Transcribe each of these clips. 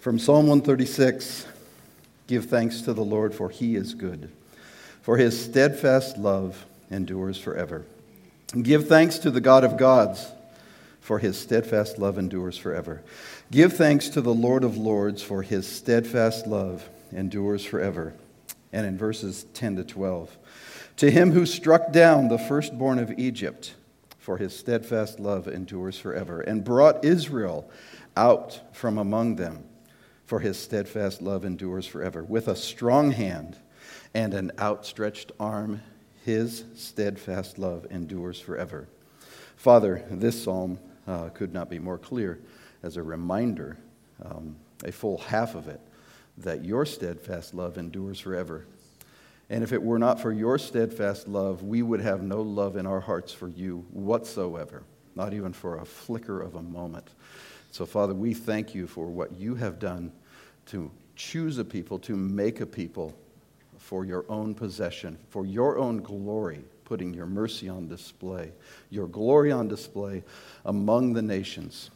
From Psalm 136 Give thanks to the Lord, for he is good, for his steadfast love endures forever. Give thanks to the God of gods, for his steadfast love endures forever. Give thanks to the Lord of lords, for his steadfast love endures forever. And in verses 10 to 12, to him who struck down the firstborn of Egypt, for his steadfast love endures forever, and brought Israel out from among them for his steadfast love endures forever. With a strong hand and an outstretched arm, his steadfast love endures forever. Father, this psalm uh, could not be more clear as a reminder, um, a full half of it, that your steadfast love endures forever. And if it were not for your steadfast love, we would have no love in our hearts for you whatsoever, not even for a flicker of a moment. So, Father, we thank you for what you have done to choose a people, to make a people for your own possession, for your own glory, putting your mercy on display, your glory on display among the nations.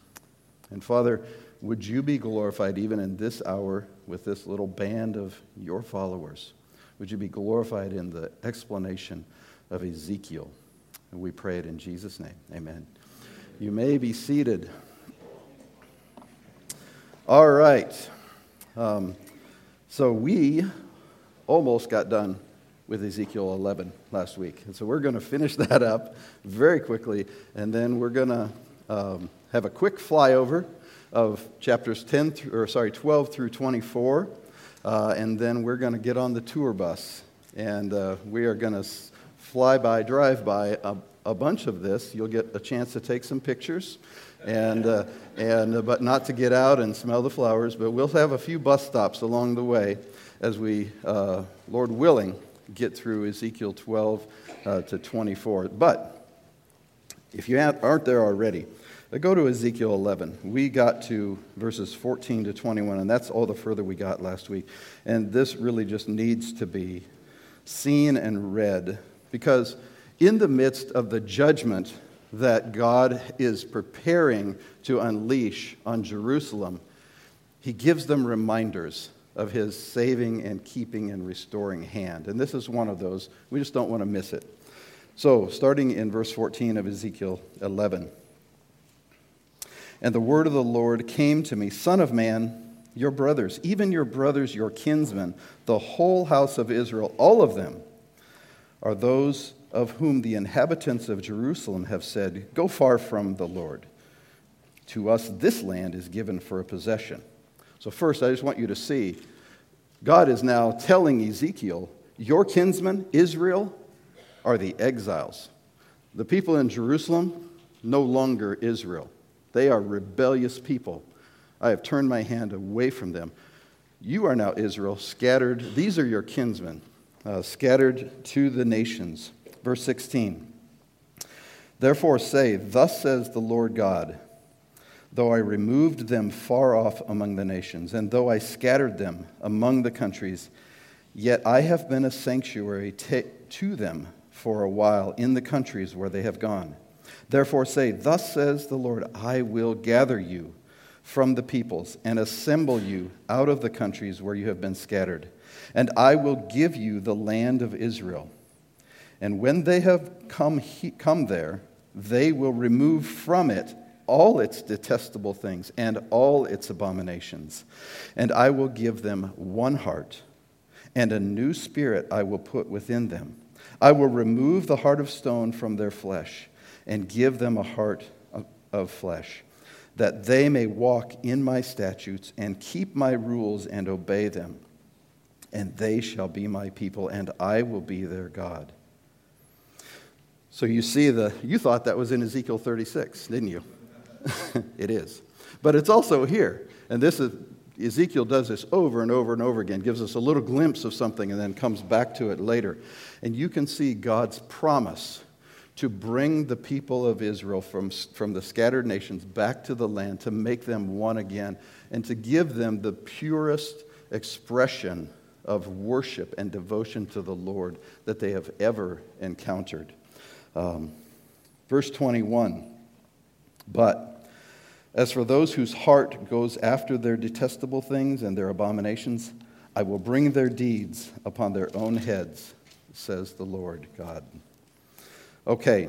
And Father, would you be glorified even in this hour with this little band of your followers? Would you be glorified in the explanation of Ezekiel? And we pray it in Jesus' name. Amen. You may be seated. All right. Um, so we almost got done with Ezekiel 11 last week. And so we're going to finish that up very quickly, and then we're going to um, have a quick flyover of chapters 10 through, or sorry, 12 through 24, uh, and then we're going to get on the tour bus, and uh, we are going to fly by, drive by a, a bunch of this. You'll get a chance to take some pictures and, uh, and, uh, but not to get out and smell the flowers. But we'll have a few bus stops along the way as we, uh, Lord willing, get through Ezekiel 12 uh, to 24. But if you aren't there already, go to Ezekiel 11. We got to verses 14 to 21, and that's all the further we got last week. And this really just needs to be seen and read because in the midst of the judgment that God is preparing to unleash on Jerusalem, he gives them reminders of his saving and keeping and restoring hand. And this is one of those. We just don't want to miss it. So, starting in verse 14 of Ezekiel 11. And the word of the Lord came to me Son of man, your brothers, even your brothers, your kinsmen, the whole house of Israel, all of them, are those of whom the inhabitants of Jerusalem have said, Go far from the Lord. To us, this land is given for a possession. So, first, I just want you to see God is now telling Ezekiel, Your kinsmen, Israel, are the exiles. The people in Jerusalem, no longer Israel. They are rebellious people. I have turned my hand away from them. You are now Israel, scattered. These are your kinsmen, uh, scattered to the nations. Verse 16 Therefore say, Thus says the Lord God, though I removed them far off among the nations, and though I scattered them among the countries, yet I have been a sanctuary to them for a while in the countries where they have gone. Therefore say, Thus says the Lord, I will gather you from the peoples and assemble you out of the countries where you have been scattered, and I will give you the land of Israel. And when they have come, he, come there, they will remove from it all its detestable things and all its abominations. And I will give them one heart, and a new spirit I will put within them. I will remove the heart of stone from their flesh and give them a heart of, of flesh, that they may walk in my statutes and keep my rules and obey them. And they shall be my people, and I will be their God. So you see the you thought that was in Ezekiel 36, didn't you? it is. But it's also here. And this is Ezekiel does this over and over and over again, gives us a little glimpse of something and then comes back to it later. And you can see God's promise to bring the people of Israel from, from the scattered nations back to the land, to make them one again, and to give them the purest expression of worship and devotion to the Lord that they have ever encountered. Um, verse 21 But As for those whose heart goes after their detestable things and their abominations, I will bring their deeds upon their own heads, says the Lord God. Okay,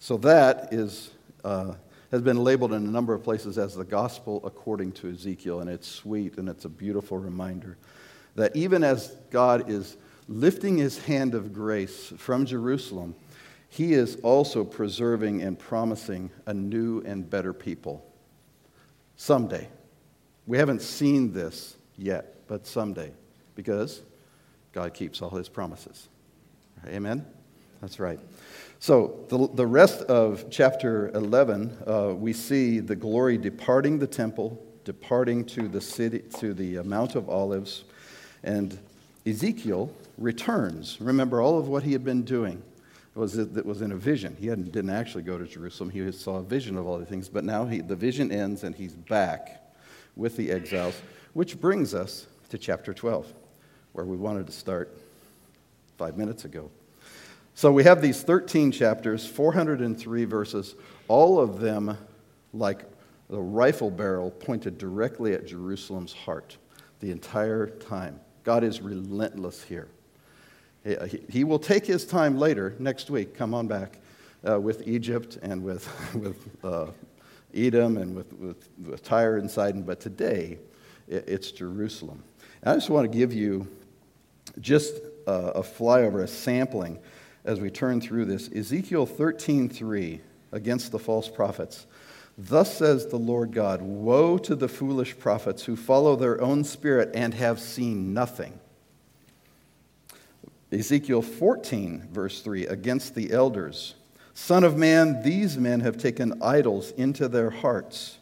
so that is, uh, has been labeled in a number of places as the gospel according to Ezekiel, and it's sweet and it's a beautiful reminder that even as God is lifting his hand of grace from Jerusalem, he is also preserving and promising a new and better people Someday. We haven't seen this yet, but someday, because God keeps all his promises. Amen? That's right. So, the, the rest of chapter 11, uh, we see the glory departing the temple, departing to the city, to the Mount of Olives, and Ezekiel returns. Remember all of what he had been doing was it that was in a vision. He didn't actually go to Jerusalem. He saw a vision of all the things, but now he, the vision ends and he's back with the exiles, which brings us to chapter 12, where we wanted to start five minutes ago. So we have these 13 chapters, 403 verses, all of them like the rifle barrel pointed directly at Jerusalem's heart the entire time. God is relentless here. He will take his time later, next week, come on back, uh, with Egypt and with, with uh, Edom and with, with, with, Tyre and Sidon, but today it's Jerusalem. And I just want to give you just a, a flyover, a sampling as we turn through this. Ezekiel 13:3 against the false prophets. Thus says the Lord God, Woe to the foolish prophets who follow their own spirit and have seen nothing. Ezekiel 14, verse 3, against the elders Son of man, these men have taken idols into their hearts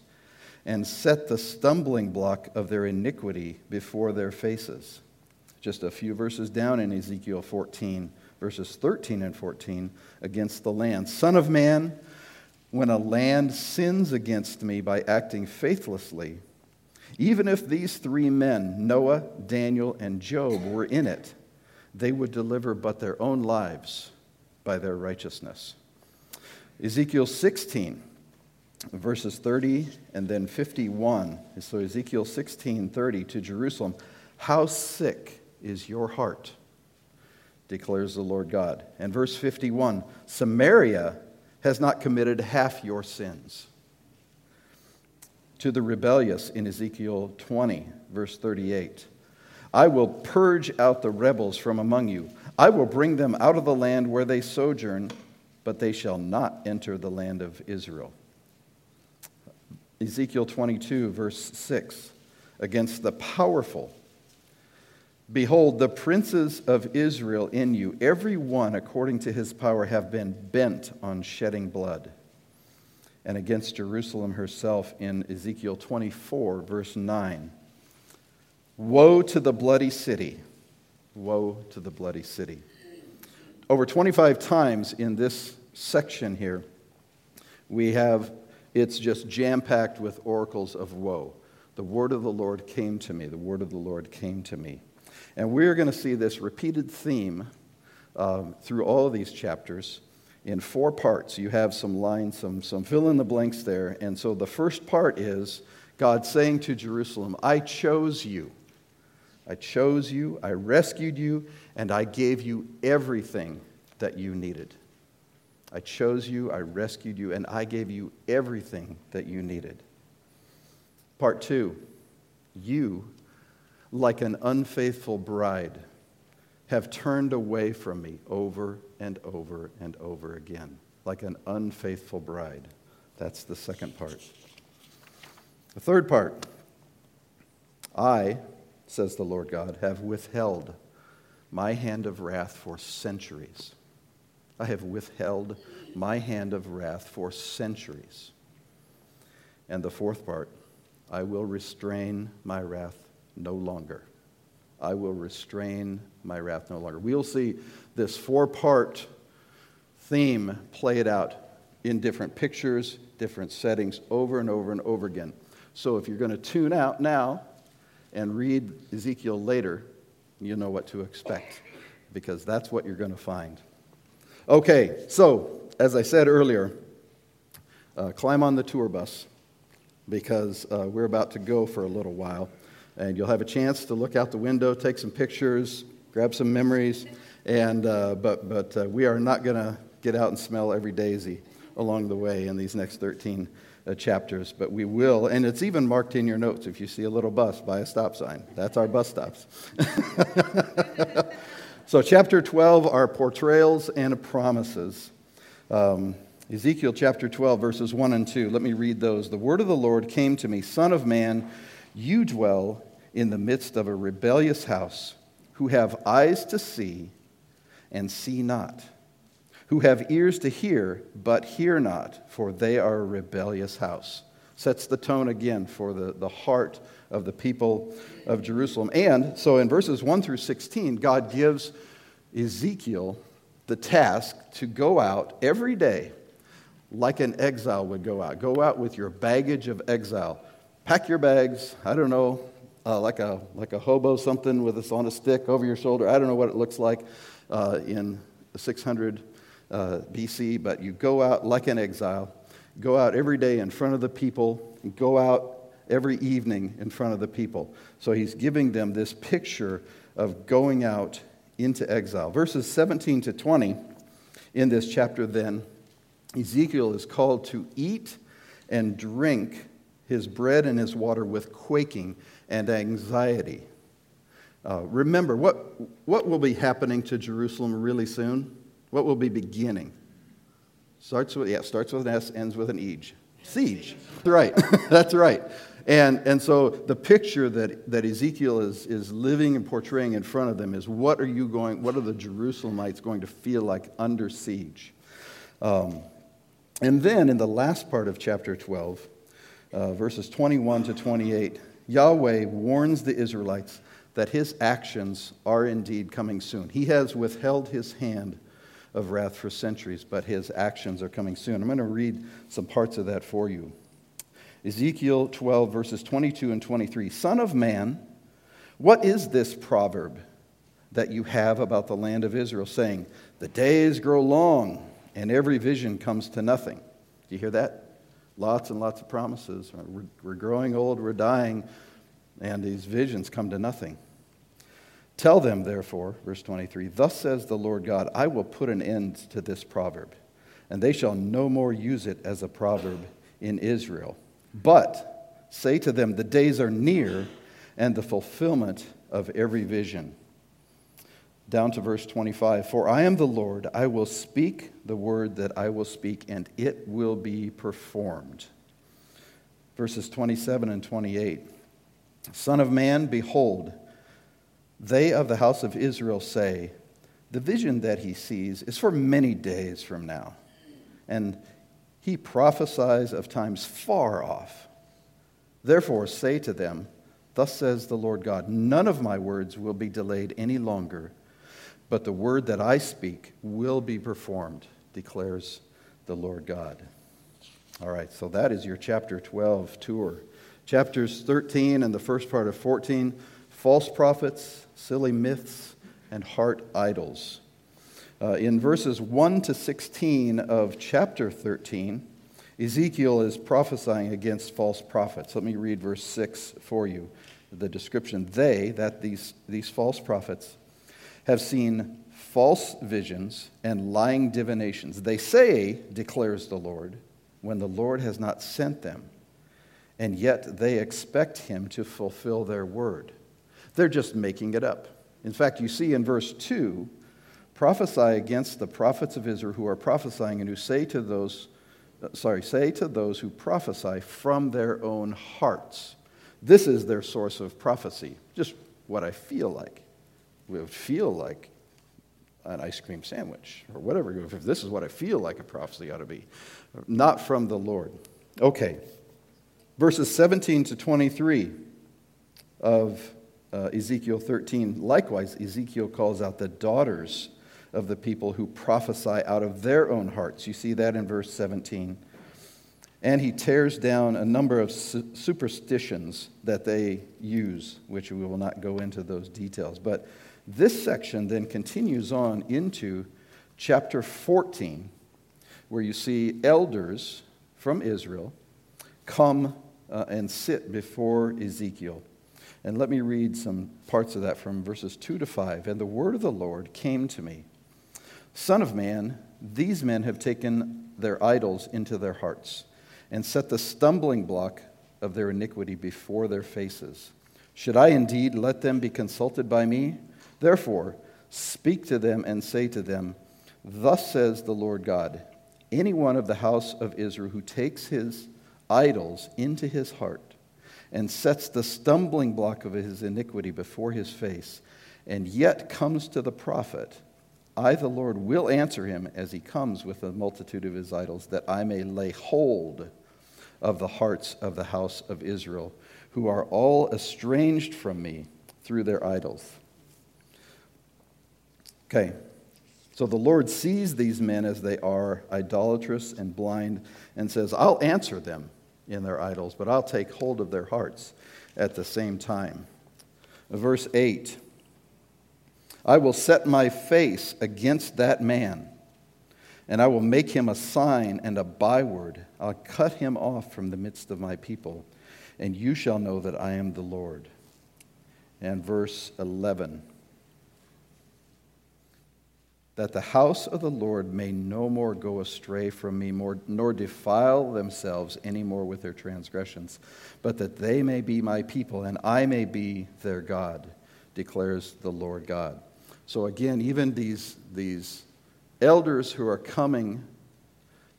and set the stumbling block of their iniquity before their faces. Just a few verses down in Ezekiel 14, verses 13 and 14, against the land. Son of man, when a land sins against me by acting faithlessly, even if these three men, Noah, Daniel, and Job, were in it, they would deliver but their own lives by their righteousness. Ezekiel 16, verses 30 and then 51. So Ezekiel 16, 30 to Jerusalem. How sick is your heart, declares the Lord God. And verse 51 Samaria has not committed half your sins. To the rebellious in Ezekiel 20, verse 38. I will purge out the rebels from among you. I will bring them out of the land where they sojourn, but they shall not enter the land of Israel. Ezekiel 22, verse 6, against the powerful. Behold, the princes of Israel in you, every one according to his power, have been bent on shedding blood. And against Jerusalem herself in Ezekiel 24, verse 9 Woe to the bloody city! Woe to the bloody city. Over 25 times in this section here, we have it's just jam packed with oracles of woe. The word of the Lord came to me. The word of the Lord came to me. And we're going to see this repeated theme um, through all of these chapters in four parts. You have some lines, some, some fill in the blanks there. And so the first part is God saying to Jerusalem, I chose you. I chose you, I rescued you, and I gave you everything that you needed. I chose you, I rescued you, and I gave you everything that you needed. Part two, you, like an unfaithful bride, have turned away from me over and over and over again. Like an unfaithful bride. That's the second part. The third part, I, says the Lord God, have withheld my hand of wrath for centuries. I have withheld my hand of wrath for centuries. And the fourth part, I will restrain my wrath no longer. I will restrain my wrath no longer. We'll see this four part theme played out in different pictures, different settings, over and over and over again. So if you're going to tune out now, and read Ezekiel later, you know what to expect because that's what you're going to find. Okay, so as I said earlier, uh, climb on the tour bus. because uh, we're about to go for a little while. And you'll have a chance to look out the window, take some pictures, grab some memories. And, uh, but but uh, we are not going to get out and smell every daisy along the way in these next 13 uh, chapters, but we will. And it's even marked in your notes if you see a little bus by a stop sign. That's our bus stops. so, chapter 12 are portrayals and promises. Um, Ezekiel chapter 12, verses 1 and 2. Let me read those. The word of the Lord came to me Son of man, you dwell in the midst of a rebellious house, who have eyes to see and see not who have ears to hear, but hear not, for they are a rebellious house. Sets the tone again for the, the heart of the people of Jerusalem. And so in verses 1 through 16, God gives Ezekiel the task to go out every day like an exile would go out. Go out with your baggage of exile. Pack your bags, I don't know, uh, like, a, like a hobo, something with us on a stick over your shoulder. I don't know what it looks like uh, in 600 uh, BC, but you go out like an exile, go out every day in front of the people, go out every evening in front of the people. So he's giving them this picture of going out into exile. Verses 17 to 20 in this chapter, then, Ezekiel is called to eat and drink his bread and his water with quaking and anxiety. Uh, remember, what, what will be happening to Jerusalem really soon? What will be beginning? Starts with, yeah, starts with an S, ends with an age. Siege. Right. That's right. And, and so the picture that, that Ezekiel is, is living and portraying in front of them is what are you going, what are the Jerusalemites going to feel like under siege? Um, and then in the last part of chapter 12, uh, verses 21 to 28, Yahweh warns the Israelites that his actions are indeed coming soon. He has withheld his hand of wrath for centuries, but his actions are coming soon. I'm going to read some parts of that for you. Ezekiel 12, verses 22 and 23. Son of man, what is this proverb that you have about the land of Israel, saying, The days grow long, and every vision comes to nothing? Do you hear that? Lots and lots of promises. We're, growing old, we're dying, and these visions come to nothing. Tell them, therefore, verse 23, Thus says the Lord God, I will put an end to this proverb, and they shall no more use it as a proverb in Israel. But say to them, The days are near, and the fulfillment of every vision. Down to verse 25 For I am the Lord, I will speak the word that I will speak, and it will be performed. Verses 27 and 28 Son of man, behold, they of the house of Israel say, The vision that he sees is for many days from now. And he prophesies of times far off. Therefore, say to them, Thus says the Lord God, None of my words will be delayed any longer, but the word that I speak will be performed, declares the Lord God. All right, so that is your chapter 12 tour. Chapters 13 and the first part of 14 false prophets, silly myths, and heart idols. Uh, in verses 1 to 16 of chapter 13, Ezekiel is prophesying against false prophets. Let me read verse 6 for you. The description they, that these, these false prophets, have seen false visions and lying divinations. They say, declares the Lord, when the Lord has not sent them, and yet they expect him to fulfill their word. They're just making it up. In fact, you see in verse 2 prophesy against the prophets of Israel who are prophesying and who say to those, uh, sorry, say to those who prophesy from their own hearts. This is their source of prophecy, just what I feel like. We would feel like an ice cream sandwich or whatever. If this is what I feel like a prophecy ought to be, not from the Lord. Okay. Verses 17 to 23 of uh, Ezekiel 13. Likewise, Ezekiel calls out the daughters of the people who prophesy out of their own hearts. You see that in verse 17. And he tears down a number of su- superstitions that they use, which we will not go into those details. But this section then continues on into chapter 14, where you see elders from Israel come uh, and sit before Ezekiel. And let me read some parts of that from verses 2 to 5. And the word of the Lord came to me Son of man, these men have taken their idols into their hearts and set the stumbling block of their iniquity before their faces. Should I indeed let them be consulted by me? Therefore, speak to them and say to them, Thus says the Lord God Any one of the house of Israel who takes his idols into his heart and sets the stumbling block of his iniquity before his face, and yet comes to the prophet, I, the Lord, will answer him as he comes with the multitude of his idols, that I may lay hold of the hearts of the house of Israel, who are all estranged from me through their idols. Okay, so the Lord sees these men as they are, idolatrous and blind, and says, I'll answer them in their idols, but I'll take hold of their hearts at the same time. Verse 8 I will set my face against that man, and I will make him a sign and a byword. I'll cut him off from the midst of my people, and you shall know that I am the Lord. And verse 11 that the house of the Lord may no more go astray from me, more, nor defile themselves any more with their transgressions, but that they may be my people, and I may be their God, declares the Lord God. So again, even these, these elders who are coming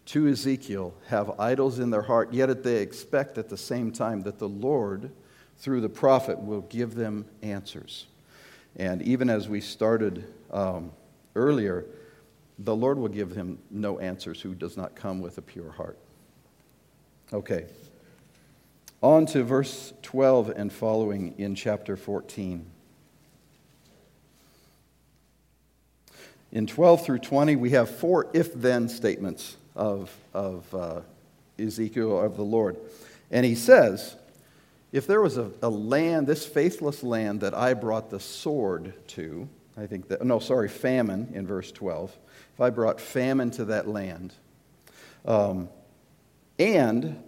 to Ezekiel have idols in their heart, yet they expect at the same time that the Lord, through the prophet, will give them answers. And even as we started. Um, earlier, the Lord will give him no answers who does not come with a pure heart. Okay. On to verse 12 and following in chapter 14. In 12 through 20, we have four if then statements of, of uh, Ezekiel, of the Lord. And he says, If there was a, a land, this faithless land that I brought the sword to, I think that, no, sorry, famine in verse 12. If I brought famine to that land, um, and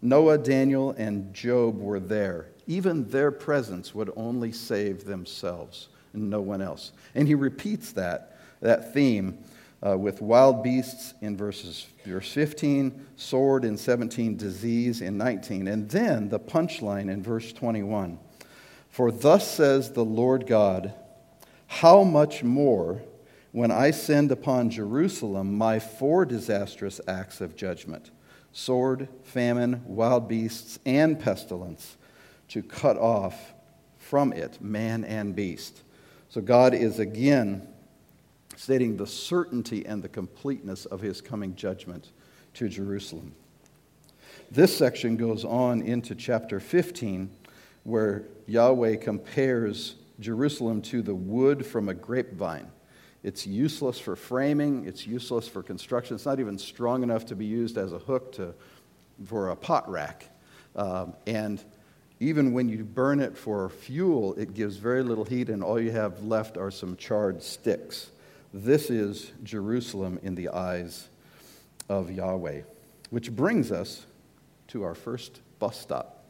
Noah, Daniel, and Job were there, even their presence would only save themselves and no one else. And he repeats that, that theme uh, with wild beasts in verses verse 15, sword in 17, disease in 19, and then the punchline in verse 21. For thus says the Lord God, how much more when I send upon Jerusalem my four disastrous acts of judgment sword, famine, wild beasts, and pestilence to cut off from it man and beast. So God is again stating the certainty and the completeness of his coming judgment to Jerusalem. This section goes on into chapter 15, where Yahweh compares Jerusalem to the wood from a grapevine. It's useless for framing, it's useless for construction. It's not even strong enough to be used as a hook to, for a pot rack. Um, and even when you burn it for fuel, it gives very little heat, and all you have left are some charred sticks. This is Jerusalem in the eyes of Yahweh. Which brings us to our first bus stop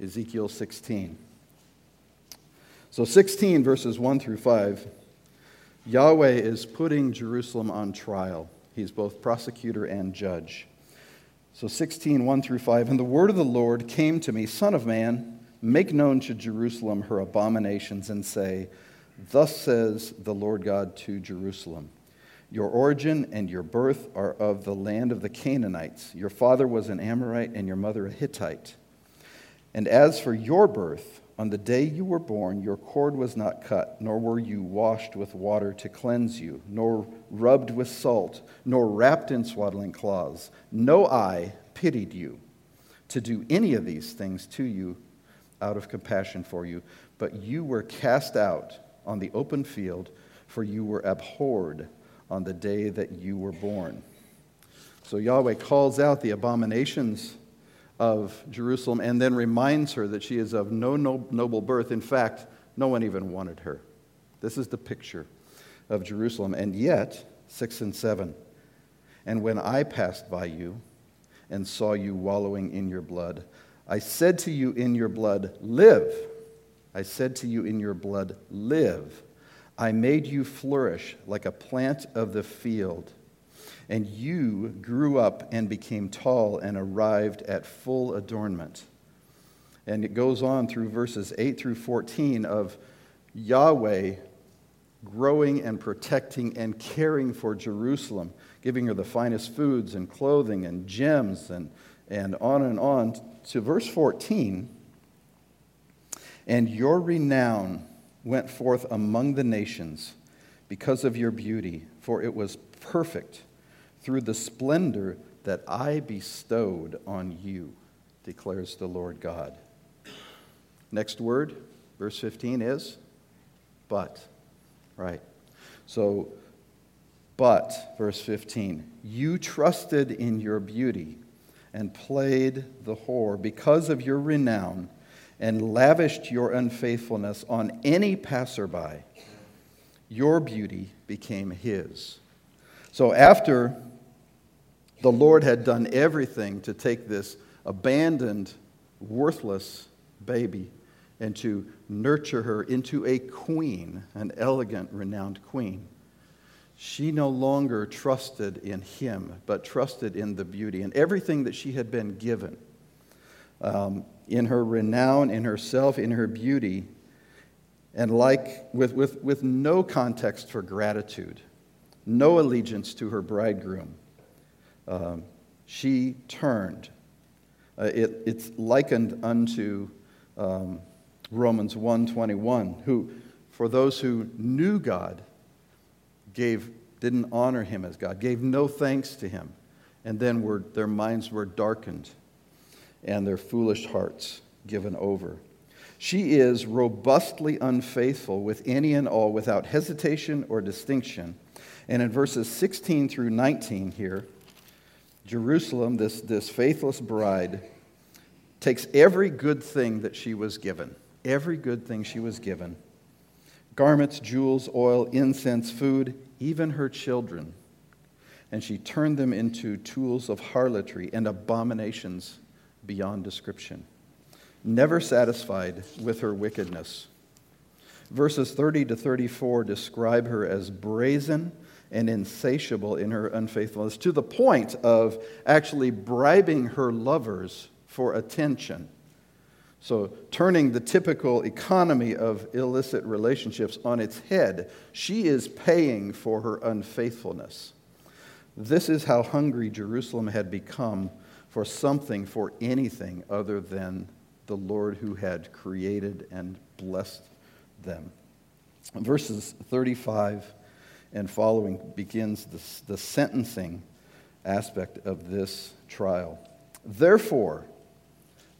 Ezekiel 16. So, 16 verses 1 through 5, Yahweh is putting Jerusalem on trial. He's both prosecutor and judge. So, 16, 1 through 5, and the word of the Lord came to me, Son of man, make known to Jerusalem her abominations, and say, Thus says the Lord God to Jerusalem Your origin and your birth are of the land of the Canaanites. Your father was an Amorite, and your mother a Hittite. And as for your birth, on the day you were born, your cord was not cut, nor were you washed with water to cleanse you, nor rubbed with salt, nor wrapped in swaddling cloths. No eye pitied you to do any of these things to you out of compassion for you, but you were cast out on the open field, for you were abhorred on the day that you were born. So Yahweh calls out the abominations of Jerusalem and then reminds her that she is of no noble birth. In fact, no one even wanted her. This is the picture of Jerusalem. And yet, 6 and 7, and when I passed by you and saw you wallowing in your blood, I said to you in your blood, Live. I said to you in your blood, Live. I made you flourish like a plant of the field. And you grew up and became tall and arrived at full adornment. And it goes on through verses 8 through 14 of Yahweh growing and protecting and caring for Jerusalem, giving her the finest foods and clothing and gems and, and on and on. To verse 14, and your renown went forth among the nations because of your beauty, for it was perfect through the splendor that I bestowed on you, declares the Lord God. Next word, verse 15 is but. Right. So, but, verse 15, you trusted in your beauty and played the whore because of your renown and lavished your unfaithfulness on any passerby, your beauty became his. So after the Lord had done everything to take this abandoned, worthless baby and to nurture her into a queen, an elegant, renowned queen, she no longer trusted in him, but trusted in the beauty and everything that she had been given. Um, in her renown, in herself, in her beauty, and like with, with, with no context for gratitude, no allegiance to her bridegroom, um, she turned. Uh, it, it's likened unto um, Romans 1:21, who, for those who knew God, gave didn't honor him as God, gave no thanks to him, and then were, their minds were darkened and their foolish hearts given over. She is robustly unfaithful with any and all without hesitation or distinction. And in verses 16 through 19 here, Jerusalem, this, this faithless bride, takes every good thing that she was given, every good thing she was given garments, jewels, oil, incense, food, even her children. And she turned them into tools of harlotry and abominations beyond description, never satisfied with her wickedness. Verses 30 to 34 describe her as brazen and insatiable in her unfaithfulness, to the point of actually bribing her lovers for attention. So, turning the typical economy of illicit relationships on its head, she is paying for her unfaithfulness. This is how hungry Jerusalem had become for something, for anything other than the Lord who had created and blessed them. Verses 35 and following begins the, the sentencing aspect of this trial. Therefore,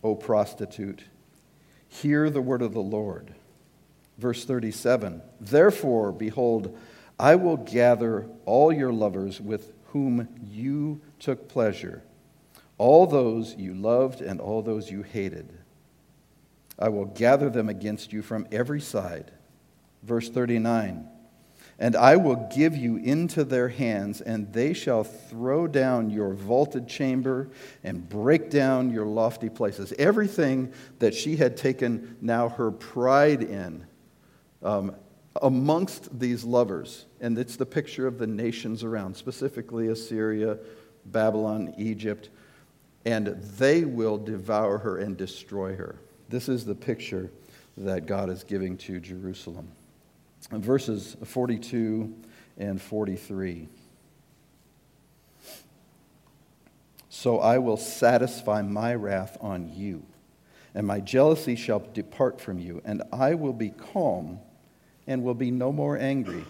O prostitute, hear the word of the Lord. Verse 37 Therefore, behold, I will gather all your lovers with whom you took pleasure all those you loved and all those you hated. I will gather them against you from every side. Verse 39 And I will give you into their hands, and they shall throw down your vaulted chamber and break down your lofty places. Everything that she had taken now her pride in. Um, amongst these lovers, and it's the picture of the nations around, specifically Assyria, Babylon, Egypt and they will devour her and destroy her. This is the picture that God is giving to Jerusalem. Verses 42 and 43. So I will satisfy my wrath on you, and my jealousy shall depart from you, and I will be calm and will be no more angry,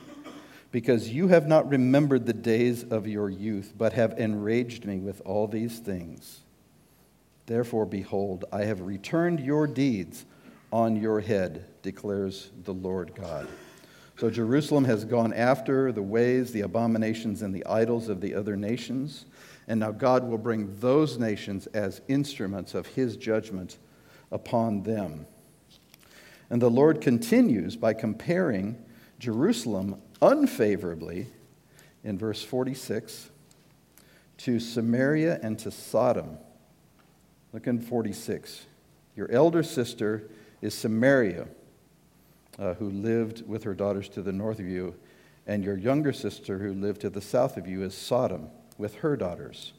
because you have not remembered the days of your youth, but have enraged me with all these things. Therefore, behold, I have returned your deeds on your head, declares the Lord God. So Jerusalem has gone after the ways, the abominations, and the idols of the other nations. And now God will bring those nations as instruments of his judgment upon them. And the Lord continues by comparing Jerusalem unfavorably in verse 46 to Samaria and to Sodom Look in 46. Your elder sister is Samaria, uh, who lived with her daughters to the north of you, and your younger sister, who lived to the south of you, is Sodom with her daughters.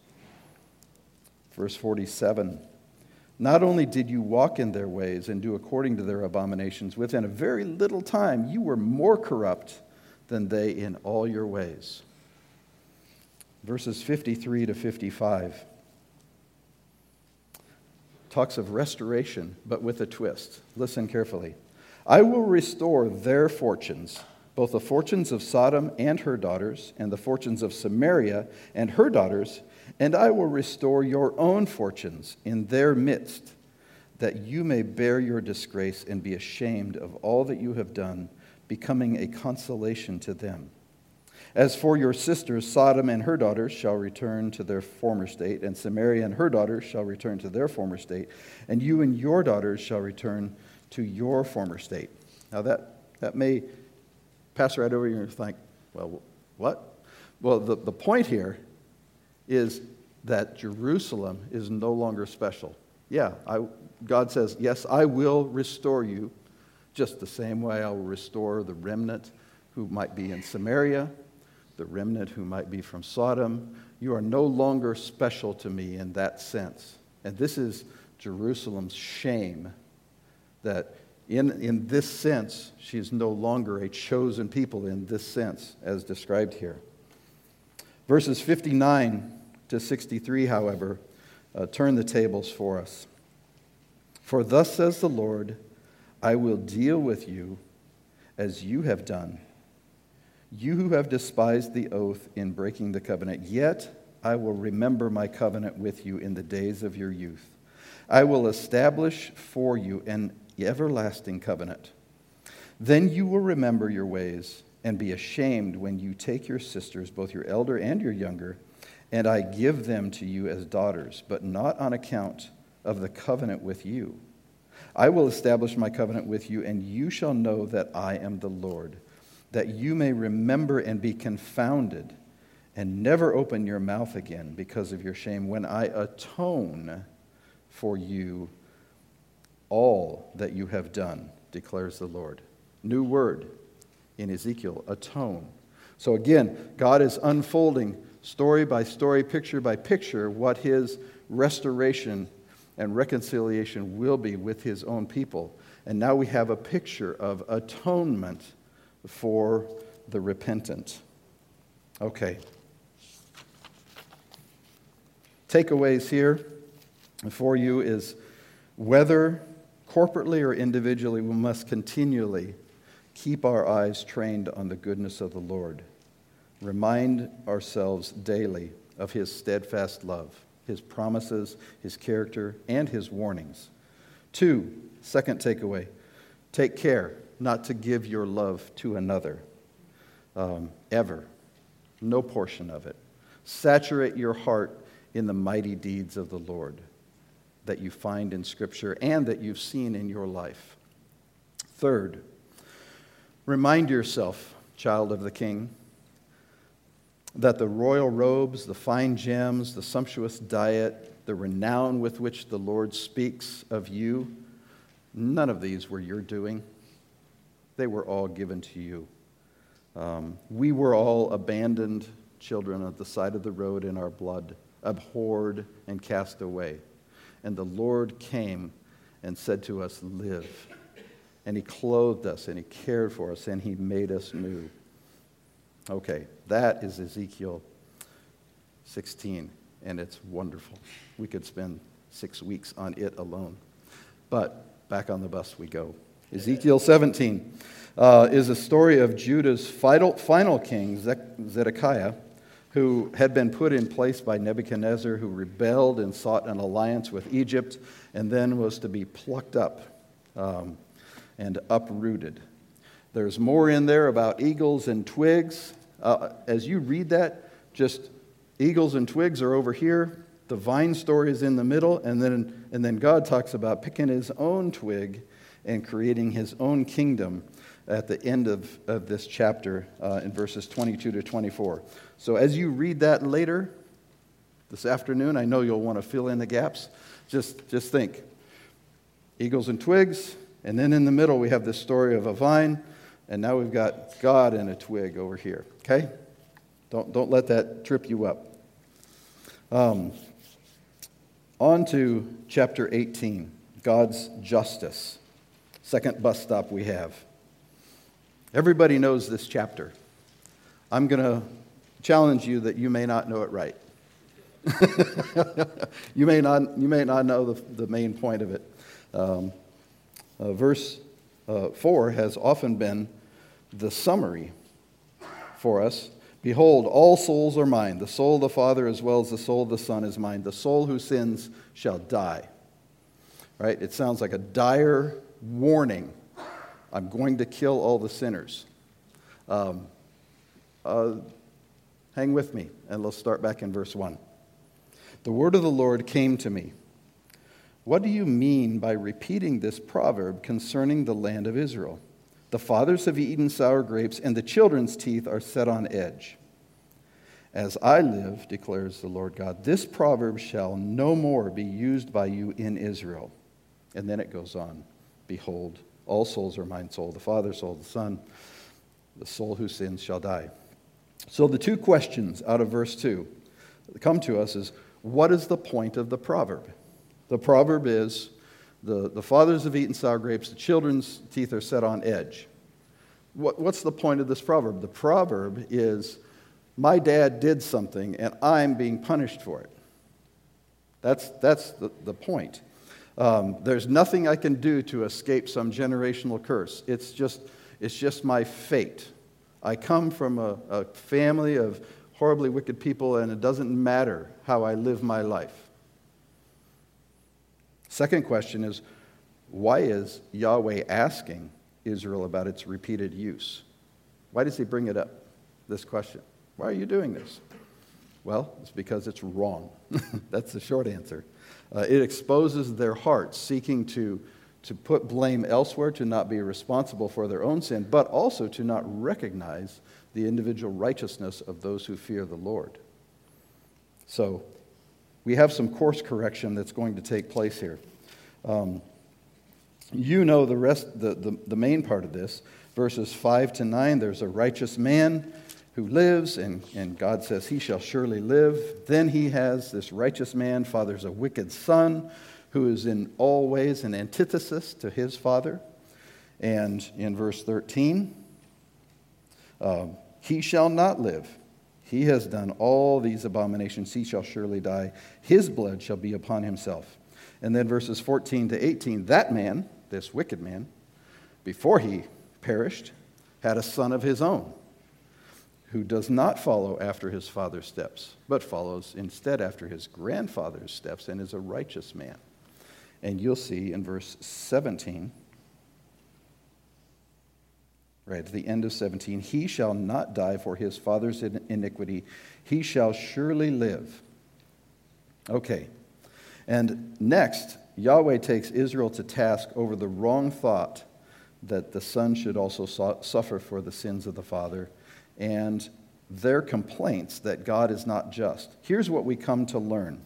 Verse 47 Not only did you walk in their ways and do according to their abominations, within a very little time you were more corrupt than they in all your ways. Verses 53 to 55 talks of restoration, but with a twist. Listen carefully. I will restore their fortunes, both the fortunes of Sodom and her daughters, and the fortunes of Samaria and her daughters, and I will restore your own fortunes in their midst, that you may bear your disgrace and be ashamed of all that you have done, becoming a consolation to them. As for your sisters, Sodom and her daughters shall return to their former state, and Samaria and her daughters shall return to their former state, and you and your daughters shall return to your former state. Now, that, that may pass right over you and think, well, what? Well, the, the point here is that Jerusalem is no longer special. Yeah, I, God says, yes, I will restore you just the same way I will restore the remnant who might be in Samaria the remnant who might be from Sodom. You are no longer special to me in that sense. And this is Jerusalem's shame that in, in this sense, she is no longer a chosen people in this sense, as described here. Verses 59 to 63, however, uh, turn the tables for us. For thus says the Lord, I will deal with you as you have done you who have despised the oath in breaking the covenant, yet I will remember my covenant with you in the days of your youth. I will establish for you an everlasting covenant. Then you will remember your ways and be ashamed when you take your sisters, both your elder and your younger, and I give them to you as daughters, but not on account of the covenant with you. I will establish my covenant with you, and you shall know that I am the Lord that you may remember and be confounded and never open your mouth again because of your shame when I atone for you all that you have done, declares the Lord. New word in Ezekiel atone. So again, God is unfolding story by story, picture by picture, what his restoration and reconciliation will be with his own people. And now we have a picture of atonement for the repentant. Okay. Takeaways here for you is whether corporately or individually, we must continually keep our eyes trained on the goodness of the Lord. Remind ourselves daily of his steadfast love, his promises, his character, and his warnings. Two, second takeaway take care not to give your love to another, um, ever. No portion of it. Saturate your heart in the mighty deeds of the Lord that you find in Scripture and that you've seen in your life. Third, remind yourself, child of the King, that the royal robes, the fine gems, the sumptuous diet, the renown with which the Lord speaks of you, none of these were your doing. They were all given to you. Um, we were all abandoned children at the side of the road in our blood, abhorred and cast away. And the Lord came and said to us, Live. And He clothed us and He cared for us and He made us new. Okay, that is Ezekiel 16, and it's wonderful. We could spend six weeks on it alone. But back on the bus we go. Ezekiel 17 uh, is a story of Judah's final, final king, Zedekiah, who had been put in place by Nebuchadnezzar, who rebelled and sought an alliance with Egypt, and then was to be plucked up um, and uprooted. There's more in there about eagles and twigs. Uh, as you read that, just eagles and twigs are over here. The vine story is in the middle, and then, and then God talks about picking his own twig and creating his own kingdom at the end of, of this chapter uh, in verses 22 to 24. So as you read that later this afternoon, I know you'll want to fill in the gaps. Just, just think eagles and twigs, and then in the middle we have this story of a vine, and now we've got God and a twig over here. Okay? Don't, don't let that trip you up. Um, on to chapter 18 God's justice. Second bus stop we have. Everybody knows this chapter. I'm going to challenge you that you may not know it right. you, may not, you may not know the, the main point of it. Um, uh, verse uh, 4 has often been the summary for us. Behold, all souls are mine. The soul of the Father as well as the soul of the Son is mine. The soul who sins shall die. Right? It sounds like a dire warning. I'm going to kill all the sinners. Um, uh, hang with me, and let's start back in verse 1. The word of the Lord came to me. What do you mean by repeating this proverb concerning the land of Israel? The fathers have eaten sour grapes, and the children's teeth are set on edge. As I live, declares the Lord God, this proverb shall no more be used by you in Israel. And then it goes on Behold, all souls are mine soul, the Father, soul, the Son, the soul who sins shall die. So the two questions out of verse 2 that come to us is what is the point of the proverb? The proverb is the, the fathers have eaten sour grapes, the children's teeth are set on edge. What, what's the point of this proverb? The proverb is my dad did something and I'm being punished for it. That's, that's the, the point. Um, there's nothing I can do to escape some generational curse. It's just, it's just my fate. I come from a, a family of horribly wicked people, and it doesn't matter how I live my life. Second question is why is Yahweh asking Israel about its repeated use? Why does he bring it up, this question? Why are you doing this? Well, it's because it's wrong. That's the short answer. Uh, it exposes their hearts, seeking to, to put blame elsewhere, to not be responsible for their own sin, but also to not recognize the individual righteousness of those who fear the Lord. So, we have some course correction that's going to take place here. Um, you know the rest, the, the, the main part of this. Verses 5 to 9, there's a righteous man who lives, and, and God says, He shall surely live. Then he has this righteous man, fathers a wicked son, who is in all ways an antithesis to his father. And in verse 13, um, he shall not live. He has done all these abominations. He shall surely die. His blood shall be upon himself. And then verses 14 to 18 that man, this wicked man, before he perished, had a son of his own who does not follow after his father's steps, but follows instead after his grandfather's steps and is a righteous man. And you'll see in verse 17, right at the end of 17, he shall not die for his father's iniquity, he shall surely live. Okay. And next, Yahweh takes Israel to task over the wrong thought that the son should also suffer for the sins of the father and their complaints that God is not just. Here's what we come to learn,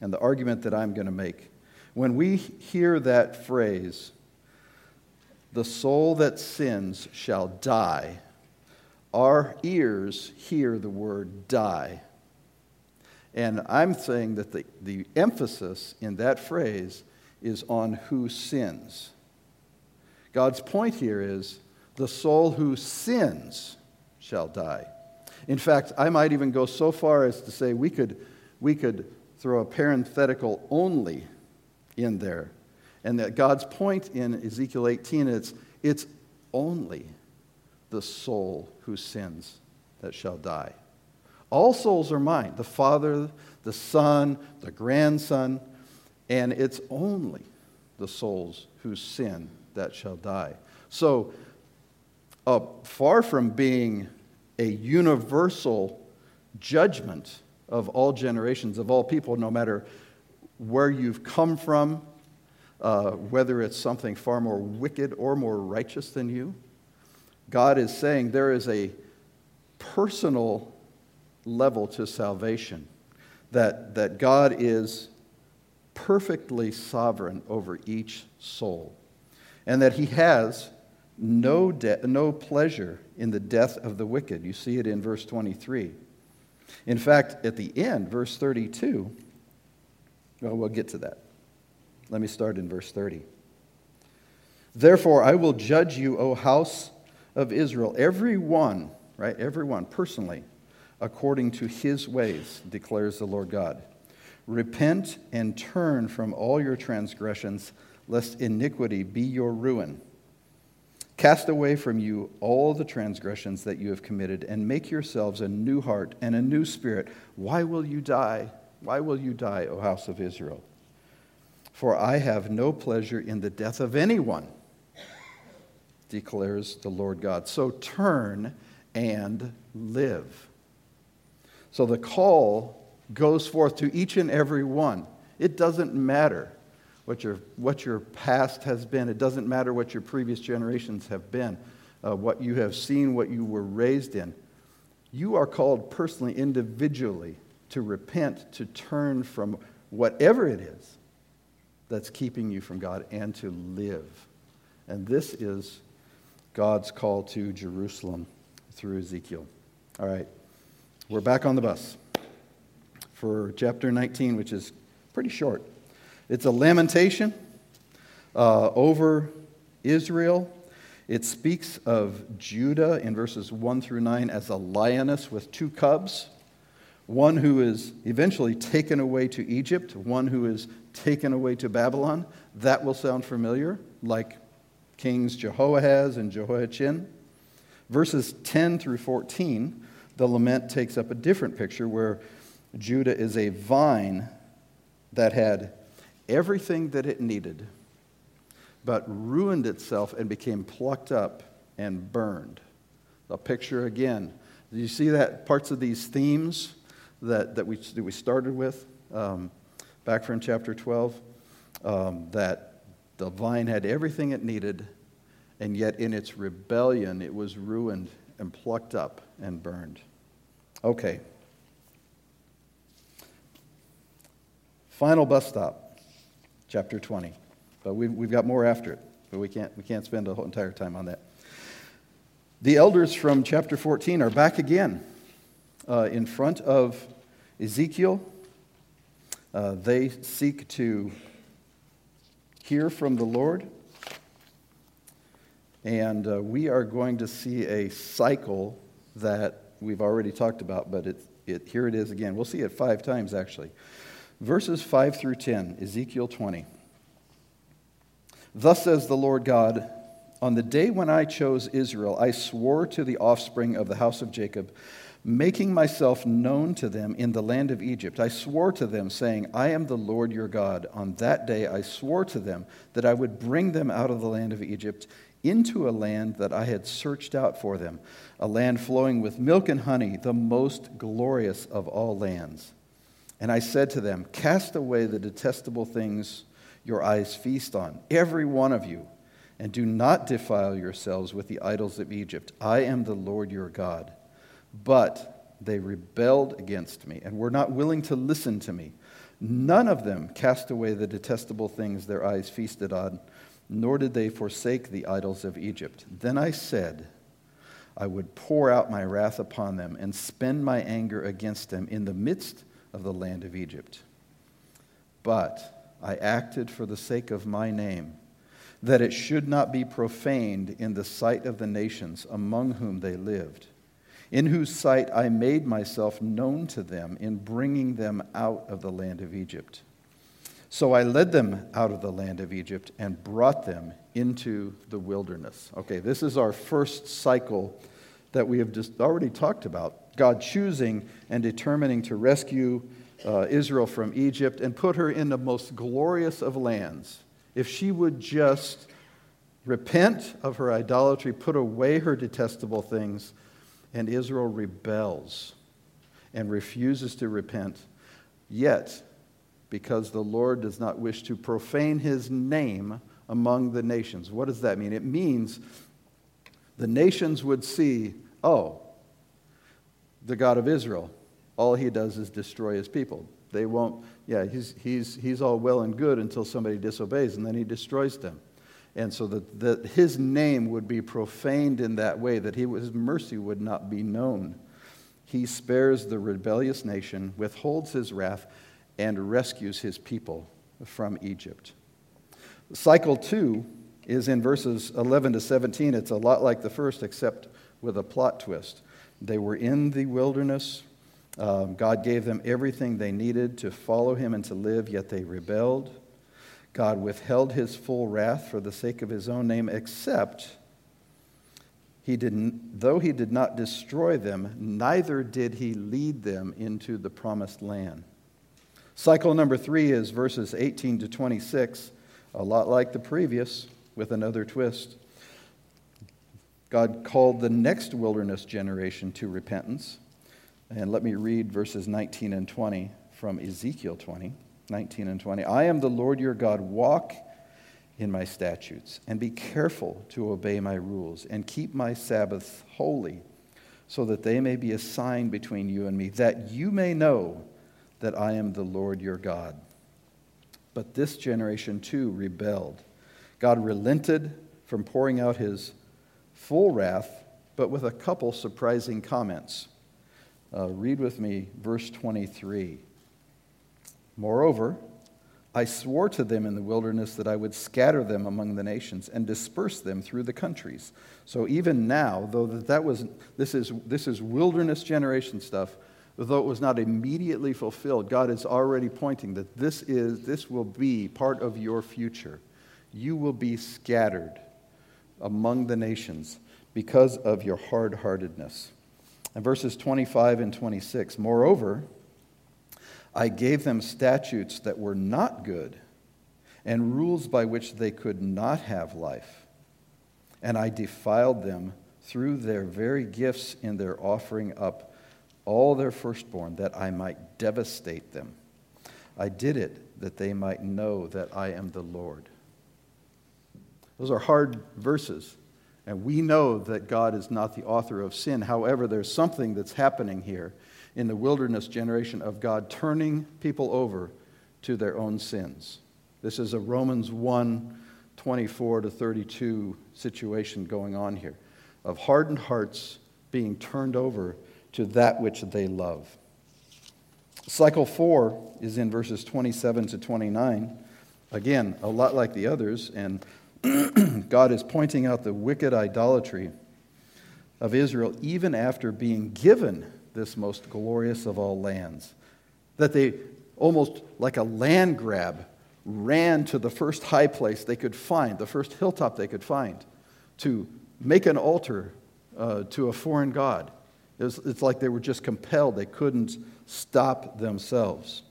and the argument that I'm going to make. When we hear that phrase, the soul that sins shall die, our ears hear the word die. And I'm saying that the, the emphasis in that phrase is on who sins. God's point here is the soul who sins shall die. In fact, I might even go so far as to say we could, we could throw a parenthetical only in there. And that God's point in Ezekiel 18 is it's only the soul who sins that shall die. All souls are mine the Father, the Son, the grandson, and it's only the souls who sin that shall die. So uh, far from being a universal judgment of all generations, of all people, no matter where you've come from, uh, whether it's something far more wicked or more righteous than you. God is saying there is a personal level to salvation, that, that God is perfectly sovereign over each soul, and that he has no, de- no pleasure in the death of the wicked. You see it in verse 23. In fact, at the end, verse 32, well, we'll get to that. Let me start in verse 30. Therefore, I will judge you, O house of Israel, every one, right, every one personally, according to his ways, declares the Lord God. Repent and turn from all your transgressions, lest iniquity be your ruin. Cast away from you all the transgressions that you have committed, and make yourselves a new heart and a new spirit. Why will you die? Why will you die, O house of Israel? For I have no pleasure in the death of anyone, declares the Lord God. So turn and live. So the call goes forth to each and every one. It doesn't matter what your, what your past has been, it doesn't matter what your previous generations have been, uh, what you have seen, what you were raised in. You are called personally, individually, to repent, to turn from whatever it is that's keeping you from God, and to live. And this is God's call to Jerusalem through Ezekiel. All right, we're back on the bus for chapter 19, which is pretty short. It's a lamentation uh, over Israel. It speaks of Judah in verses 1 through 9 as a lioness with two cubs one who is eventually taken away to Egypt, one who is taken away to Babylon. That will sound familiar, like Kings Jehoahaz and Jehoiachin. Verses 10 through 14, the lament takes up a different picture where Judah is a vine that had everything that it needed, but ruined itself and became plucked up and burned. A picture again. Do you see that parts of these themes that, that, we, that we started with um, back from chapter 12? Um, that the vine had everything it needed, and yet in its rebellion, it was ruined and plucked up and burned. Okay, Final bus stop, chapter 20. But we've, we've got more after it, but we can't, we can't spend the whole entire time on that. The elders from chapter 14 are back again uh, in front of Ezekiel. Uh, they seek to hear from the Lord. And uh, we are going to see a cycle that we've already talked about, but it, it, here it is again. We'll see it five times actually. Verses 5 through 10, Ezekiel 20. Thus says the Lord God On the day when I chose Israel, I swore to the offspring of the house of Jacob, making myself known to them in the land of Egypt. I swore to them, saying, I am the Lord your God. On that day I swore to them that I would bring them out of the land of Egypt into a land that I had searched out for them, a land flowing with milk and honey, the most glorious of all lands. And I said to them, Cast away the detestable things your eyes feast on, every one of you, and do not defile yourselves with the idols of Egypt. I am the Lord your God. But they rebelled against me and were not willing to listen to me. None of them cast away the detestable things their eyes feasted on, nor did they forsake the idols of Egypt. Then I said, I would pour out my wrath upon them and spend my anger against them in the midst of the land of Egypt. But I acted for the sake of my name, that it should not be profaned in the sight of the nations among whom they lived, in whose sight I made myself known to them in bringing them out of the land of Egypt. So I led them out of the land of Egypt and brought them into the wilderness. Okay, this is our first cycle that we have just already talked about. God choosing and determining to rescue uh, Israel from Egypt and put her in the most glorious of lands. If she would just repent of her idolatry, put away her detestable things, and Israel rebels and refuses to repent. Yet, because the Lord does not wish to profane his name among the nations. What does that mean? It means the nations would see, oh, the God of Israel, all he does is destroy his people. They won't, yeah, he's, he's, he's all well and good until somebody disobeys, and then he destroys them. And so that, that his name would be profaned in that way, that he, his mercy would not be known. He spares the rebellious nation, withholds his wrath, and rescues his people from Egypt. Cycle two is in verses 11 to 17. It's a lot like the first, except with a plot twist. They were in the wilderness. Um, God gave them everything they needed to follow him and to live, yet they rebelled. God withheld his full wrath for the sake of his own name, except he didn't, though he did not destroy them, neither did he lead them into the promised land. Cycle number three is verses 18 to 26, a lot like the previous, with another twist. God called the next wilderness generation to repentance. And let me read verses 19 and 20 from Ezekiel 20. 19 and 20. I am the Lord your God. Walk in my statutes and be careful to obey my rules and keep my Sabbaths holy so that they may be a sign between you and me, that you may know that I am the Lord your God. But this generation too rebelled. God relented from pouring out his full wrath, but with a couple surprising comments. Uh, read with me verse 23. Moreover, I swore to them in the wilderness that I would scatter them among the nations and disperse them through the countries. So even now, though that, that was this is this is wilderness generation stuff, though it was not immediately fulfilled, God is already pointing that this is this will be part of your future. You will be scattered among the nations because of your hard-heartedness. And verses 25 and 26. Moreover, I gave them statutes that were not good and rules by which they could not have life. And I defiled them through their very gifts in their offering up all their firstborn, that I might devastate them. I did it that they might know that I am the Lord. Those are hard verses. And we know that God is not the author of sin. However, there's something that's happening here in the wilderness generation of God turning people over to their own sins. This is a Romans 1 24 to 32 situation going on here of hardened hearts being turned over to that which they love. Cycle 4 is in verses 27 to 29. Again, a lot like the others, and God is pointing out the wicked idolatry of Israel even after being given this most glorious of all lands. That they, almost like a land grab, ran to the first high place they could find, the first hilltop they could find, to make an altar uh, to a foreign god. It was, it's like they were just compelled, they couldn't stop themselves.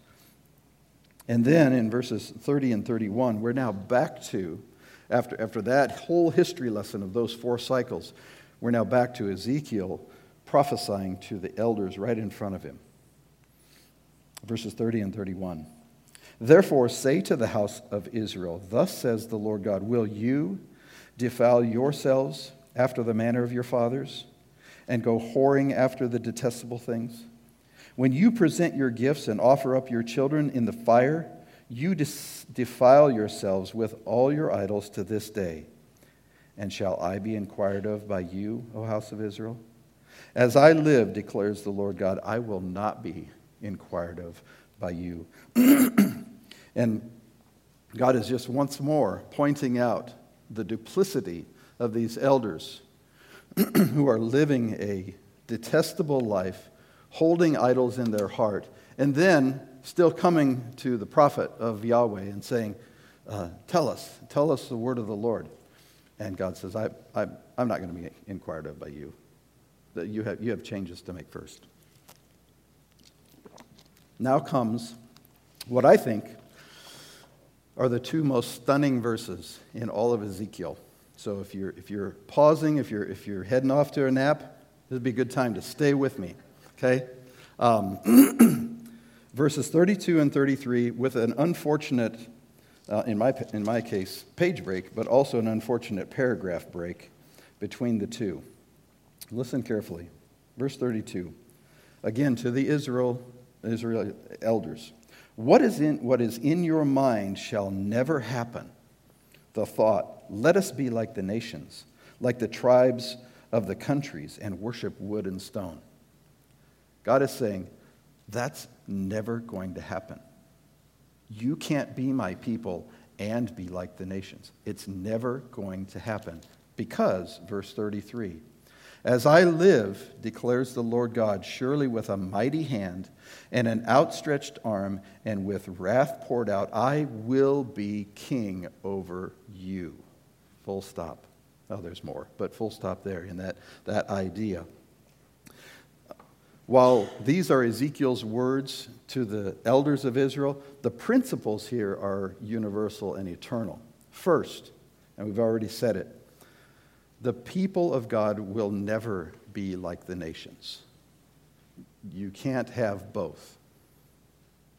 And then in verses 30 and 31, we're now back to, after, after that whole history lesson of those four cycles, we're now back to Ezekiel prophesying to the elders right in front of him. Verses 30 and 31. Therefore, say to the house of Israel, Thus says the Lord God, Will you defile yourselves after the manner of your fathers, and go whoring after the detestable things? When you present your gifts and offer up your children in the fire, you defile yourselves with all your idols to this day. And shall I be inquired of by you, O house of Israel? As I live, declares the Lord God, I will not be inquired of by you. and God is just once more pointing out the duplicity of these elders who are living a detestable life, holding idols in their heart, and then still coming to the prophet of Yahweh and saying, uh, Tell us, tell us the word of the Lord. And God says, I, I, I'm not going to be inquired of by you that you have, you have changes to make first. Now comes what I think are the two most stunning verses in all of Ezekiel. So if you're, if you're pausing, if you're, if you're heading off to a nap, this would be a good time to stay with me, okay? Um, verses 32 and 33 with an unfortunate, uh, in, my, in my case, page break, but also an unfortunate paragraph break between the two. Listen carefully. Verse 32. Again, to the Israel, Israel elders What is, in, what is in your mind shall never happen. The thought, let us be like the nations, like the tribes of the countries, and worship wood and stone. God is saying, that's never going to happen. You can't be my people and be like the nations. It's never going to happen because, verse 33, as I live, declares the Lord God, surely with a mighty hand and an outstretched arm and with wrath poured out, I will be king over you. Full stop. Oh, there's more, but full stop there in that, that idea. While these are Ezekiel's words to the elders of Israel, the principles here are universal and eternal. First, and we've already said it, the people of God will never be like the nations. You can't have both.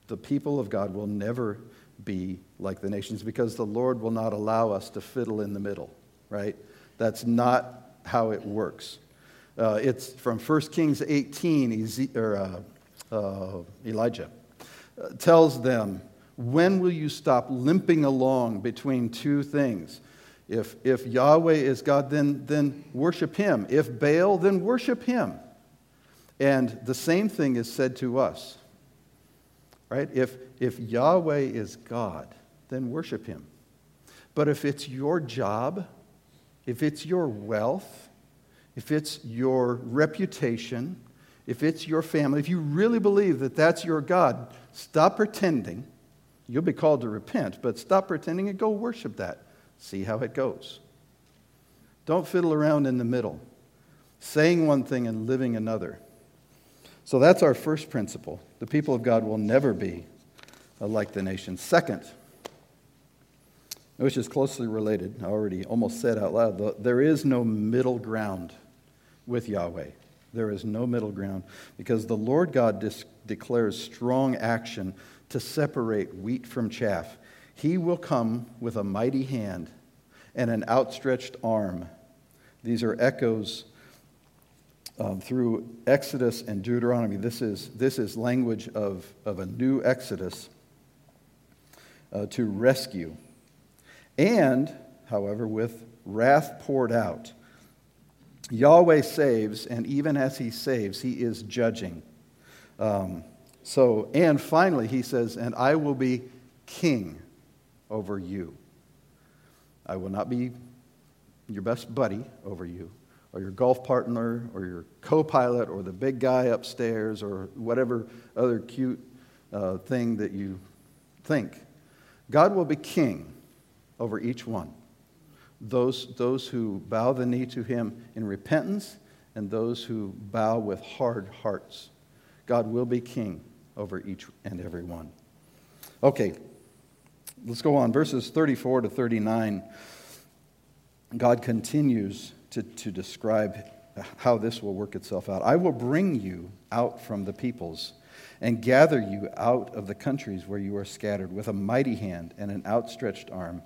The people of God will never be like the nations because the Lord will not allow us to fiddle in the middle, right? That's not how it works. Uh, it's from 1 Kings 18, or, uh, uh, Elijah uh, tells them, When will you stop limping along between two things? If, if Yahweh is God, then, then worship him. If Baal, then worship him. And the same thing is said to us. Right? If, if Yahweh is God, then worship him. But if it's your job, if it's your wealth, if it's your reputation, if it's your family, if you really believe that that's your God, stop pretending. You'll be called to repent, but stop pretending and go worship that. See how it goes. Don't fiddle around in the middle, saying one thing and living another. So that's our first principle. The people of God will never be like the nations. Second, which is closely related, I already almost said out loud, there is no middle ground with Yahweh. There is no middle ground because the Lord God dis- declares strong action to separate wheat from chaff. He will come with a mighty hand and an outstretched arm. These are echoes um, through Exodus and Deuteronomy. This is, this is language of, of a new Exodus uh, to rescue. And, however, with wrath poured out. Yahweh saves, and even as he saves, he is judging. Um, so, and finally, he says, and I will be king over you. I will not be your best buddy over you, or your golf partner, or your co pilot, or the big guy upstairs, or whatever other cute uh, thing that you think. God will be king over each one. Those, those who bow the knee to him in repentance, and those who bow with hard hearts. God will be king over each and every one. Okay, Let's go on. Verses 34 to 39. God continues to, to describe how this will work itself out. I will bring you out from the peoples and gather you out of the countries where you are scattered with a mighty hand and an outstretched arm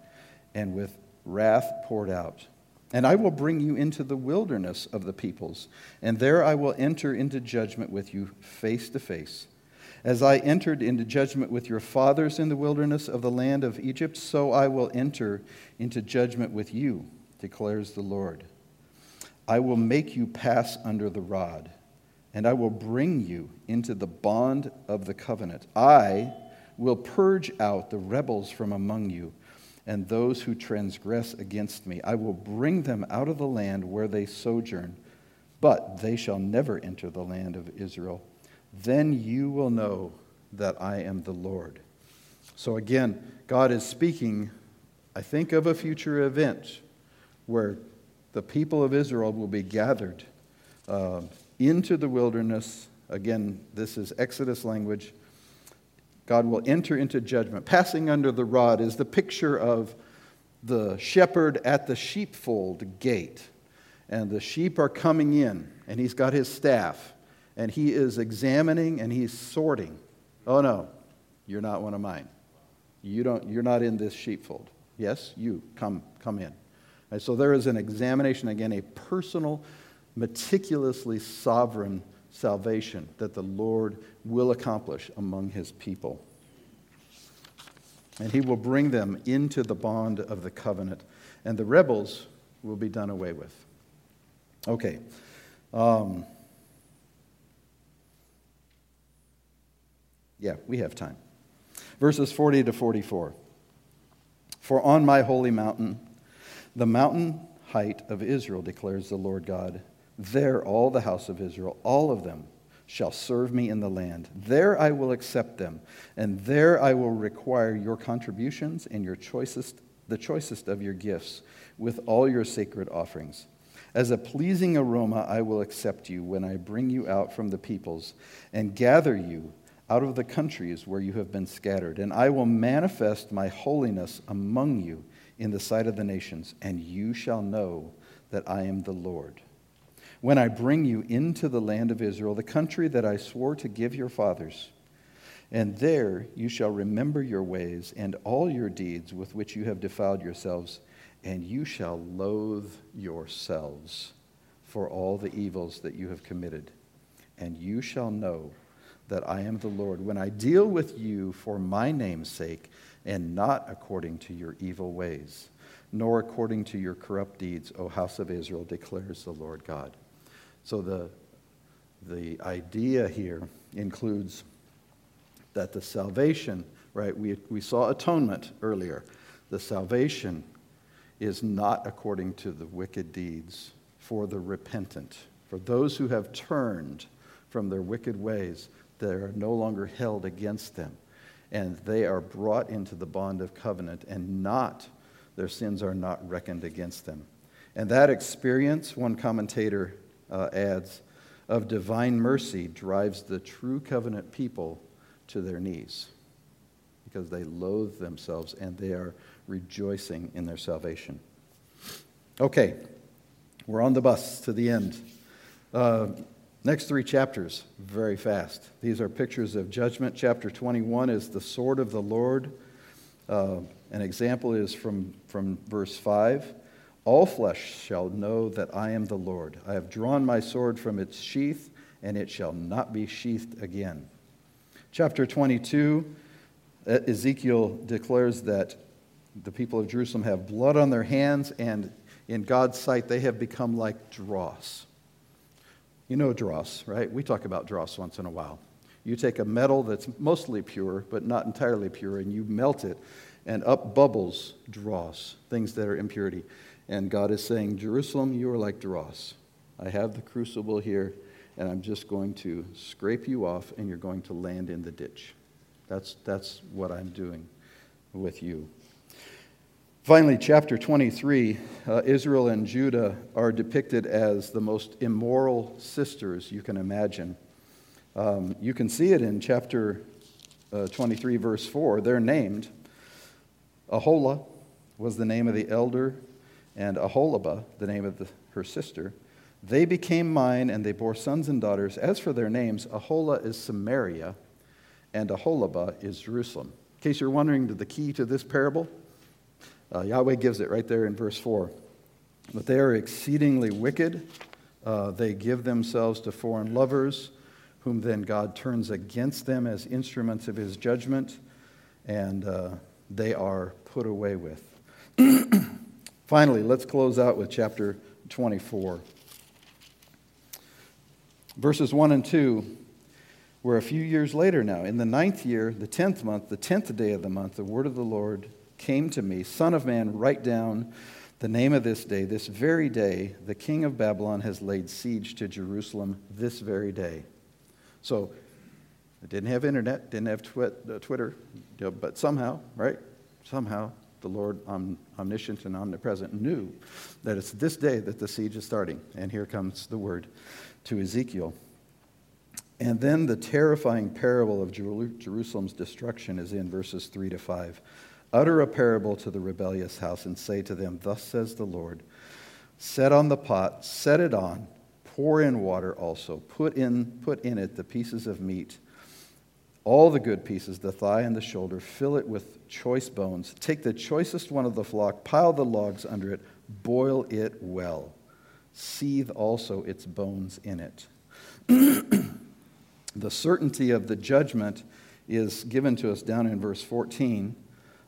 and with wrath poured out. And I will bring you into the wilderness of the peoples, and there I will enter into judgment with you face to face. As I entered into judgment with your fathers in the wilderness of the land of Egypt, so I will enter into judgment with you, declares the Lord. I will make you pass under the rod, and I will bring you into the bond of the covenant. I will purge out the rebels from among you and those who transgress against me. I will bring them out of the land where they sojourn, but they shall never enter the land of Israel then you will know that I am the Lord. So again, God is speaking, I think, of a future event where the people of Israel will be gathered uh, into the wilderness. Again, this is Exodus language. God will enter into judgment. Passing under the rod is the picture of the shepherd at the sheepfold gate. And the sheep are coming in, and he's got his staff and he is examining and he's sorting. Oh no, you're not one of mine. You don't, you're not in this sheepfold. Yes, you come, come in. And so there is an examination, again, a personal, meticulously sovereign salvation that the Lord will accomplish among his people. and he will bring them into the bond of the covenant, and the rebels will be done away with. Okay. Um, yeah, we have time. Verses 40 to 44. For on my holy mountain, the mountain height of Israel, declares the Lord God, there all the house of Israel, all of them, shall serve me in the land. There I will accept them, and there I will require your contributions and your choicest, the choicest of your gifts, with all your sacred offerings. As a pleasing aroma, I will accept you when I bring you out from the peoples and gather you out of the countries where you have been scattered. And I will manifest my holiness among you in the sight of the nations, and you shall know that I am the Lord. When I bring you into the land of Israel, the country that I swore to give your fathers, and there you shall remember your ways and all your deeds with which you have defiled yourselves, and you shall loathe yourselves for all the evils that you have committed. And you shall know that I am the Lord when I deal with you for my name's sake and not according to your evil ways, nor according to your corrupt deeds, O house of Israel, declares the Lord God. So the, the idea here includes that the salvation, right, we, we saw atonement earlier. The salvation is not according to the wicked deeds for the repentant, for those who have turned from their wicked ways they are no longer held against them. And they are brought into the bond of covenant, and not, their sins are not reckoned against them. And that experience, one commentator uh, adds, of divine mercy drives the true covenant people to their knees because they loathe themselves and they are rejoicing in their salvation. Okay, we're on the bus to the end. Uh, Next three chapters, very fast. These are pictures of judgment. Chapter 21 is the sword of the Lord. Uh, an example is from, from verse 5 All flesh shall know that I am the Lord. I have drawn my sword from its sheath, and it shall not be sheathed again. Chapter 22, Ezekiel declares that the people of Jerusalem have blood on their hands, and in God's sight, they have become like dross. You know dross, right? We talk about dross once in a while. You take a metal that's mostly pure, but not entirely pure, and you melt it, and up bubbles dross, things that are impurity. And God is saying, Jerusalem, you are like dross. I have the crucible here, and I'm just going to scrape you off, and you're going to land in the ditch. That's, that's what I'm doing with you. Finally, chapter 23 uh, Israel and Judah are depicted as the most immoral sisters you can imagine. Um, you can see it in chapter uh, 23, verse 4. They're named. Ahola was the name of the elder, and Aholibah, the name of the, her sister. They became mine, and they bore sons and daughters. As for their names, Ahola is Samaria, and Aholibah is Jerusalem. In case you're wondering the key to this parable, uh, Yahweh gives it right there in verse 4. But they are exceedingly wicked. Uh, they give themselves to foreign lovers, whom then God turns against them as instruments of his judgment, and uh, they are put away with. Finally, let's close out with chapter 24. Verses 1 and 2 we're a few years later now. In the ninth year, the tenth month, the tenth day of the month, the word of the Lord came to me, Son of man, write down the name of this day. This very day, the king of Babylon has laid siege to Jerusalem this very day. So, it didn't have internet, didn't have twi- uh, Twitter, but somehow, right? Somehow, the Lord, omniscient and omnipresent, knew that it's this day that the siege is starting. And here comes the word to Ezekiel. And then the terrifying parable of Jerusalem's destruction is in verses 3 to 5. Utter a parable to the rebellious house and say to them, Thus says the Lord Set on the pot, set it on, pour in water also, put in, put in it the pieces of meat, all the good pieces, the thigh and the shoulder, fill it with choice bones. Take the choicest one of the flock, pile the logs under it, boil it well. Seethe also its bones in it. the certainty of the judgment is given to us down in verse 14.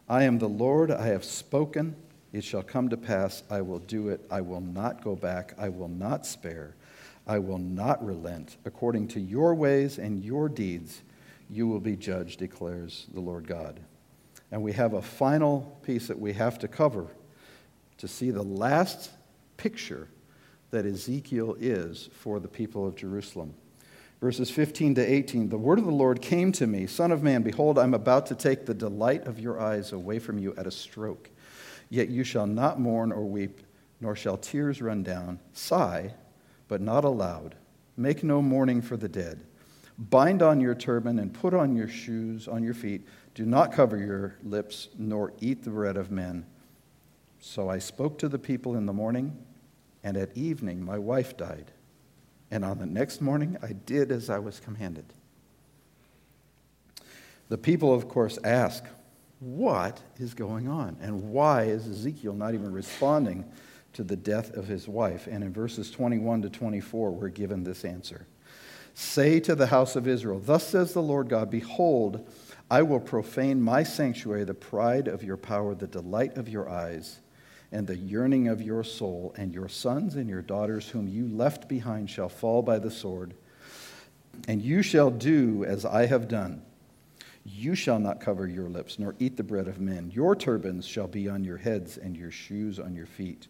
I am the Lord, I have spoken. It shall come to pass, I will do it. I will not go back, I will not spare, I will not relent. According to your ways and your deeds, you will be judged, declares the Lord God. And we have a final piece that we have to cover to see the last picture that Ezekiel is for the people of Jerusalem. Verses 15 to 18 The word of the Lord came to me Son of man, behold, I'm about to take the delight of your eyes away from you at a stroke. Yet you shall not mourn or weep, nor shall tears run down. Sigh, but not aloud. Make no mourning for the dead. Bind on your turban and put on your shoes on your feet. Do not cover your lips, nor eat the bread of men. So I spoke to the people in the morning, and at evening my wife died. And on the next morning I did as I was commanded. The people, of course, ask, what is going on? And why is Ezekiel not even responding to the death of his wife? And in verses 21 to 24, we're given this answer Say to the house of Israel, Thus says the Lord God, Behold, I will profane my sanctuary, the pride of your power, the delight of your eyes, and the yearning of your soul, and your sons and your daughters, whom you left behind, shall fall by the sword. And you shall do as I have done. You shall not cover your lips, nor eat the bread of men. Your turbans shall be on your heads, and your shoes on your feet.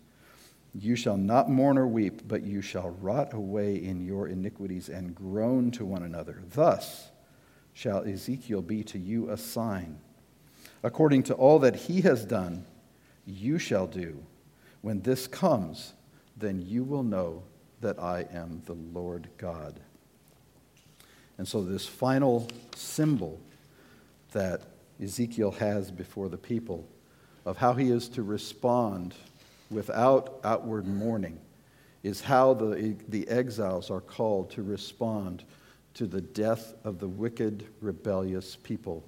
You shall not mourn or weep, but you shall rot away in your iniquities and groan to one another. Thus shall Ezekiel be to you a sign. According to all that he has done, you shall do. When this comes, then you will know that I am the Lord God. And so, this final symbol that Ezekiel has before the people of how he is to respond without outward mourning is how the, the exiles are called to respond to the death of the wicked, rebellious people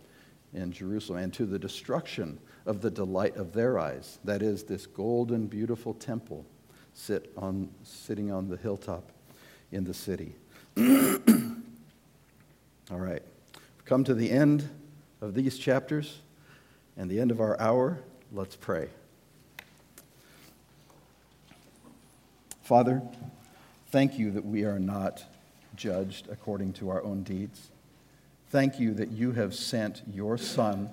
in Jerusalem and to the destruction of the delight of their eyes. That is, this golden, beautiful temple sit on, sitting on the hilltop in the city. All right. We've come to the end of these chapters and the end of our hour. Let's pray. Father, thank you that we are not judged according to our own deeds. Thank you that you have sent your Son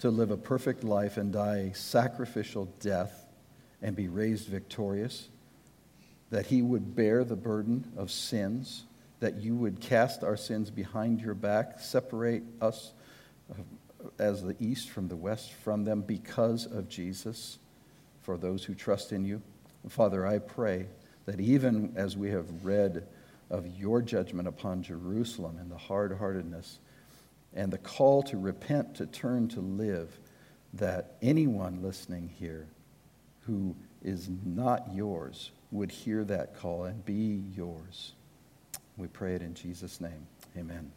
to live a perfect life and die a sacrificial death and be raised victorious, that he would bear the burden of sins, that you would cast our sins behind your back, separate us uh, as the east from the west from them because of Jesus for those who trust in you. Father, I pray that even as we have read of your judgment upon Jerusalem and the hard heartedness and the call to repent, to turn, to live, that anyone listening here who is not yours would hear that call and be yours. We pray it in Jesus' name. Amen.